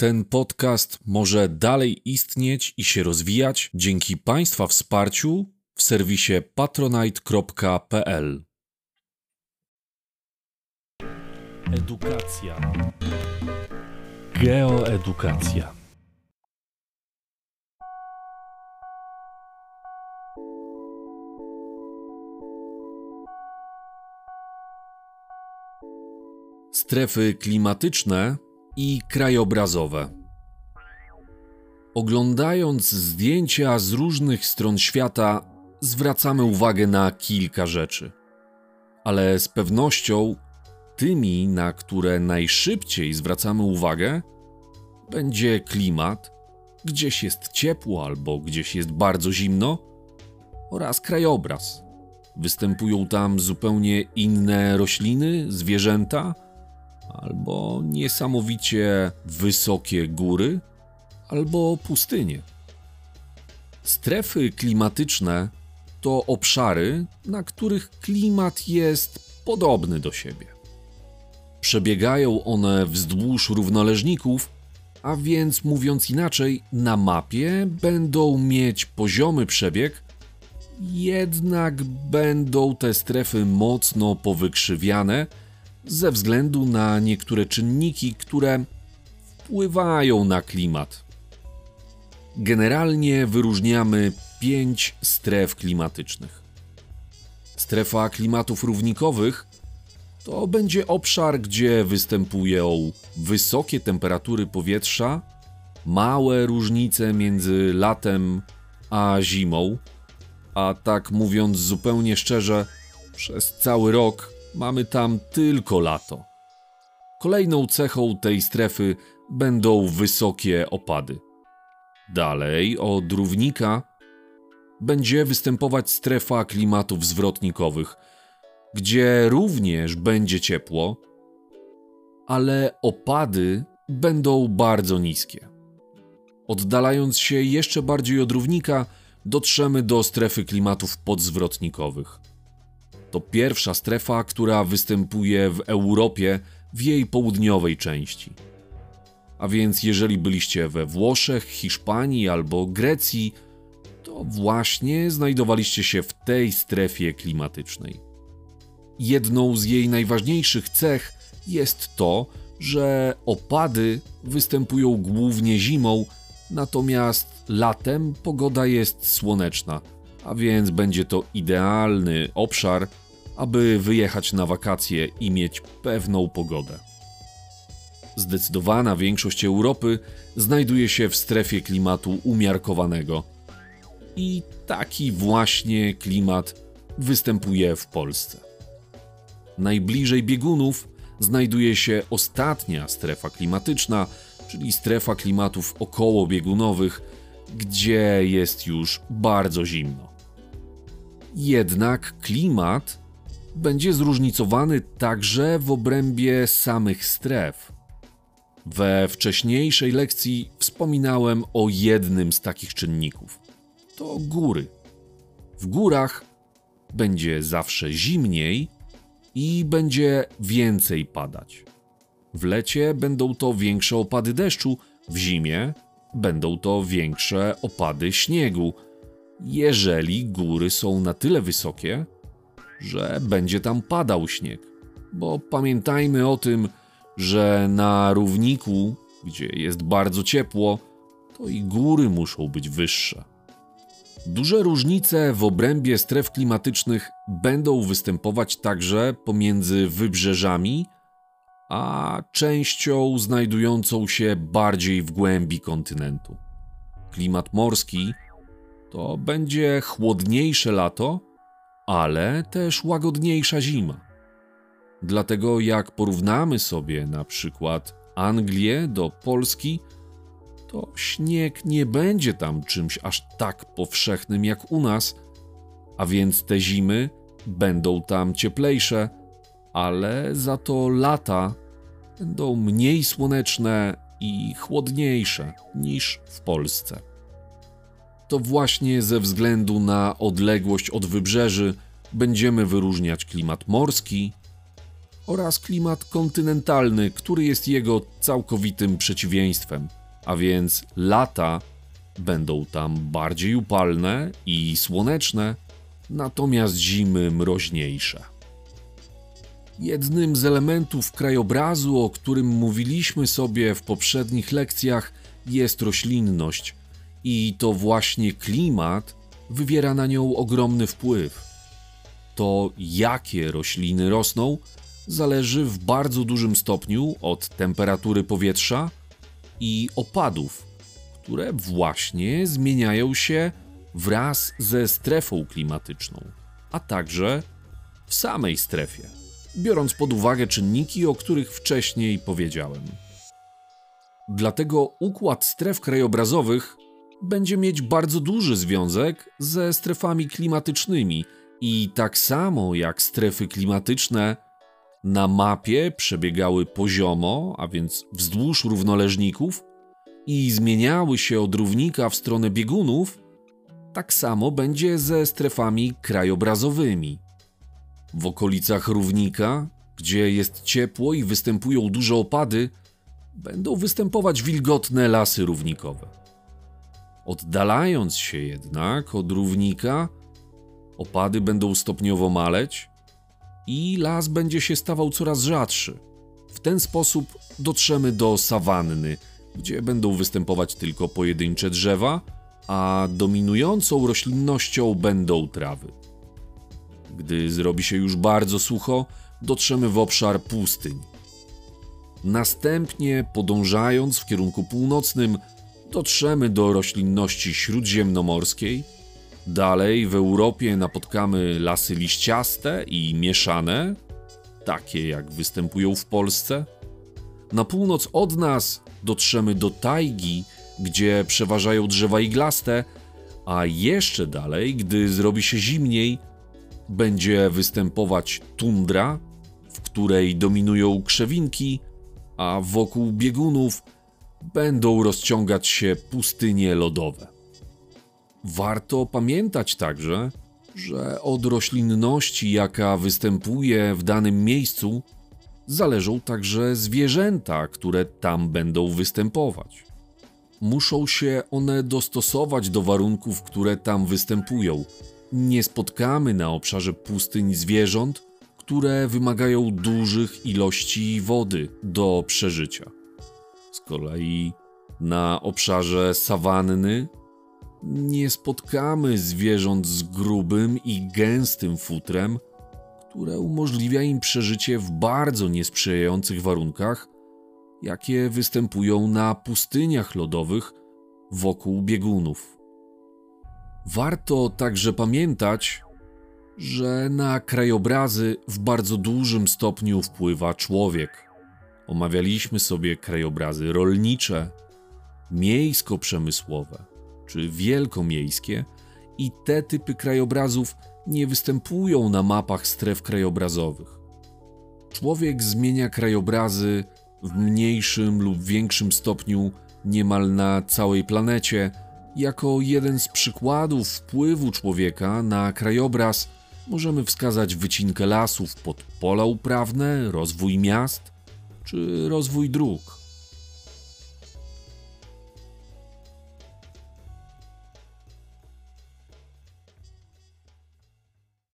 Ten podcast może dalej istnieć i się rozwijać dzięki Państwa wsparciu w serwisie patronite.pl. Edukacja. Geoedukacja. Strefy klimatyczne i krajobrazowe. Oglądając zdjęcia z różnych stron świata, zwracamy uwagę na kilka rzeczy. Ale z pewnością tymi, na które najszybciej zwracamy uwagę, będzie klimat, gdzieś jest ciepło albo gdzieś jest bardzo zimno, oraz krajobraz. Występują tam zupełnie inne rośliny, zwierzęta albo niesamowicie wysokie góry, albo pustynie. Strefy klimatyczne to obszary, na których klimat jest podobny do siebie. Przebiegają one wzdłuż równoleżników, a więc mówiąc inaczej, na mapie będą mieć poziomy przebieg, jednak będą te strefy mocno powykrzywiane ze względu na niektóre czynniki, które wpływają na klimat. Generalnie wyróżniamy pięć stref klimatycznych. Strefa klimatów równikowych to będzie obszar, gdzie występują wysokie temperatury powietrza, małe różnice między latem a zimą, a tak mówiąc zupełnie szczerze, przez cały rok mamy tam tylko lato. Kolejną cechą tej strefy będą wysokie opady. Dalej od równika będzie występować strefa klimatów zwrotnikowych, gdzie również będzie ciepło, ale opady będą bardzo niskie. Oddalając się jeszcze bardziej od równika, dotrzemy do strefy klimatów podzwrotnikowych. To pierwsza strefa, która występuje w Europie w jej południowej części. A więc jeżeli byliście we Włoszech, Hiszpanii albo Grecji, to właśnie znajdowaliście się w tej strefie klimatycznej. Jedną z jej najważniejszych cech jest to, że opady występują głównie zimą, natomiast latem pogoda jest słoneczna, a więc będzie to idealny obszar, aby wyjechać na wakacje i mieć pewną pogodę. Zdecydowana większość Europy znajduje się w strefie klimatu umiarkowanego. I taki właśnie klimat występuje w Polsce. Najbliżej biegunów znajduje się ostatnia strefa klimatyczna, czyli strefa klimatów okołobiegunowych, gdzie jest już bardzo zimno. Jednak klimat będzie zróżnicowany także w obrębie samych stref. We wcześniejszej lekcji wspominałem o jednym z takich czynników to góry. W górach będzie zawsze zimniej i będzie więcej padać. W lecie będą to większe opady deszczu, w zimie będą to większe opady śniegu, jeżeli góry są na tyle wysokie, że będzie tam padał śnieg. Bo pamiętajmy o tym, że na równiku, gdzie jest bardzo ciepło, to i góry muszą być wyższe. Duże różnice w obrębie stref klimatycznych będą występować także pomiędzy wybrzeżami a częścią znajdującą się bardziej w głębi kontynentu. Klimat morski to będzie chłodniejsze lato, ale też łagodniejsza zima. Dlatego jak porównamy sobie na przykład Anglię do Polski, to śnieg nie będzie tam czymś aż tak powszechnym jak u nas, a więc te zimy będą tam cieplejsze, ale za to lata będą mniej słoneczne i chłodniejsze niż w Polsce. To właśnie ze względu na odległość od wybrzeży będziemy wyróżniać klimat morski oraz klimat kontynentalny, który jest jego całkowitym przeciwieństwem, a więc lata będą tam bardziej upalne i słoneczne, natomiast zimy mroźniejsze. Jednym z elementów krajobrazu, o którym mówiliśmy sobie w poprzednich lekcjach, jest roślinność, i to właśnie klimat wywiera na nią ogromny wpływ. To, jakie rośliny rosną, zależy w bardzo dużym stopniu od temperatury powietrza i opadów, które właśnie zmieniają się wraz ze strefą klimatyczną, a także w samej strefie, biorąc pod uwagę czynniki, o których wcześniej powiedziałem. Dlatego układ stref krajobrazowych będzie mieć bardzo duży związek ze strefami klimatycznymi i tak samo jak strefy klimatyczne na mapie przebiegały poziomo, a więc wzdłuż równoleżników i zmieniały się od równika w stronę biegunów, tak samo będzie ze strefami krajobrazowymi. W okolicach równika, gdzie jest ciepło i występują duże opady, będą występować wilgotne lasy równikowe. Oddalając się jednak od równika, opady będą stopniowo maleć i las będzie się stawał coraz rzadszy. W ten sposób dotrzemy do sawanny, gdzie będą występować tylko pojedyncze drzewa, a dominującą roślinnością będą trawy. Gdy zrobi się już bardzo sucho, dotrzemy w obszar pustyń. Następnie, podążając w kierunku północnym, dotrzemy do roślinności śródziemnomorskiej. Dalej w Europie napotkamy lasy liściaste i mieszane, takie jak występują w Polsce. Na północ od nas dotrzemy do tajgi, gdzie przeważają drzewa iglaste, a jeszcze dalej, gdy zrobi się zimniej, będzie występować tundra, w której dominują krzewinki, a wokół biegunów będą rozciągać się pustynie lodowe. Warto pamiętać także, że od roślinności, jaka występuje w danym miejscu, zależą także zwierzęta, które tam będą występować. Muszą się one dostosować do warunków, które tam występują. Nie spotkamy na obszarze pustyń zwierząt, które wymagają dużych ilości wody do przeżycia. Z kolei na obszarze sawanny nie spotkamy zwierząt z grubym i gęstym futrem, które umożliwia im przeżycie w bardzo niesprzyjających warunkach, jakie występują na pustyniach lodowych wokół biegunów. Warto także pamiętać, że na krajobrazy w bardzo dużym stopniu wpływa człowiek. Omawialiśmy sobie krajobrazy rolnicze, miejsko-przemysłowe czy wielkomiejskie i te typy krajobrazów nie występują na mapach stref krajobrazowych. Człowiek zmienia krajobrazy w mniejszym lub większym stopniu niemal na całej planecie. Jako jeden z przykładów wpływu człowieka na krajobraz możemy wskazać wycinkę lasów pod pola uprawne, rozwój miast, czy rozwój dróg.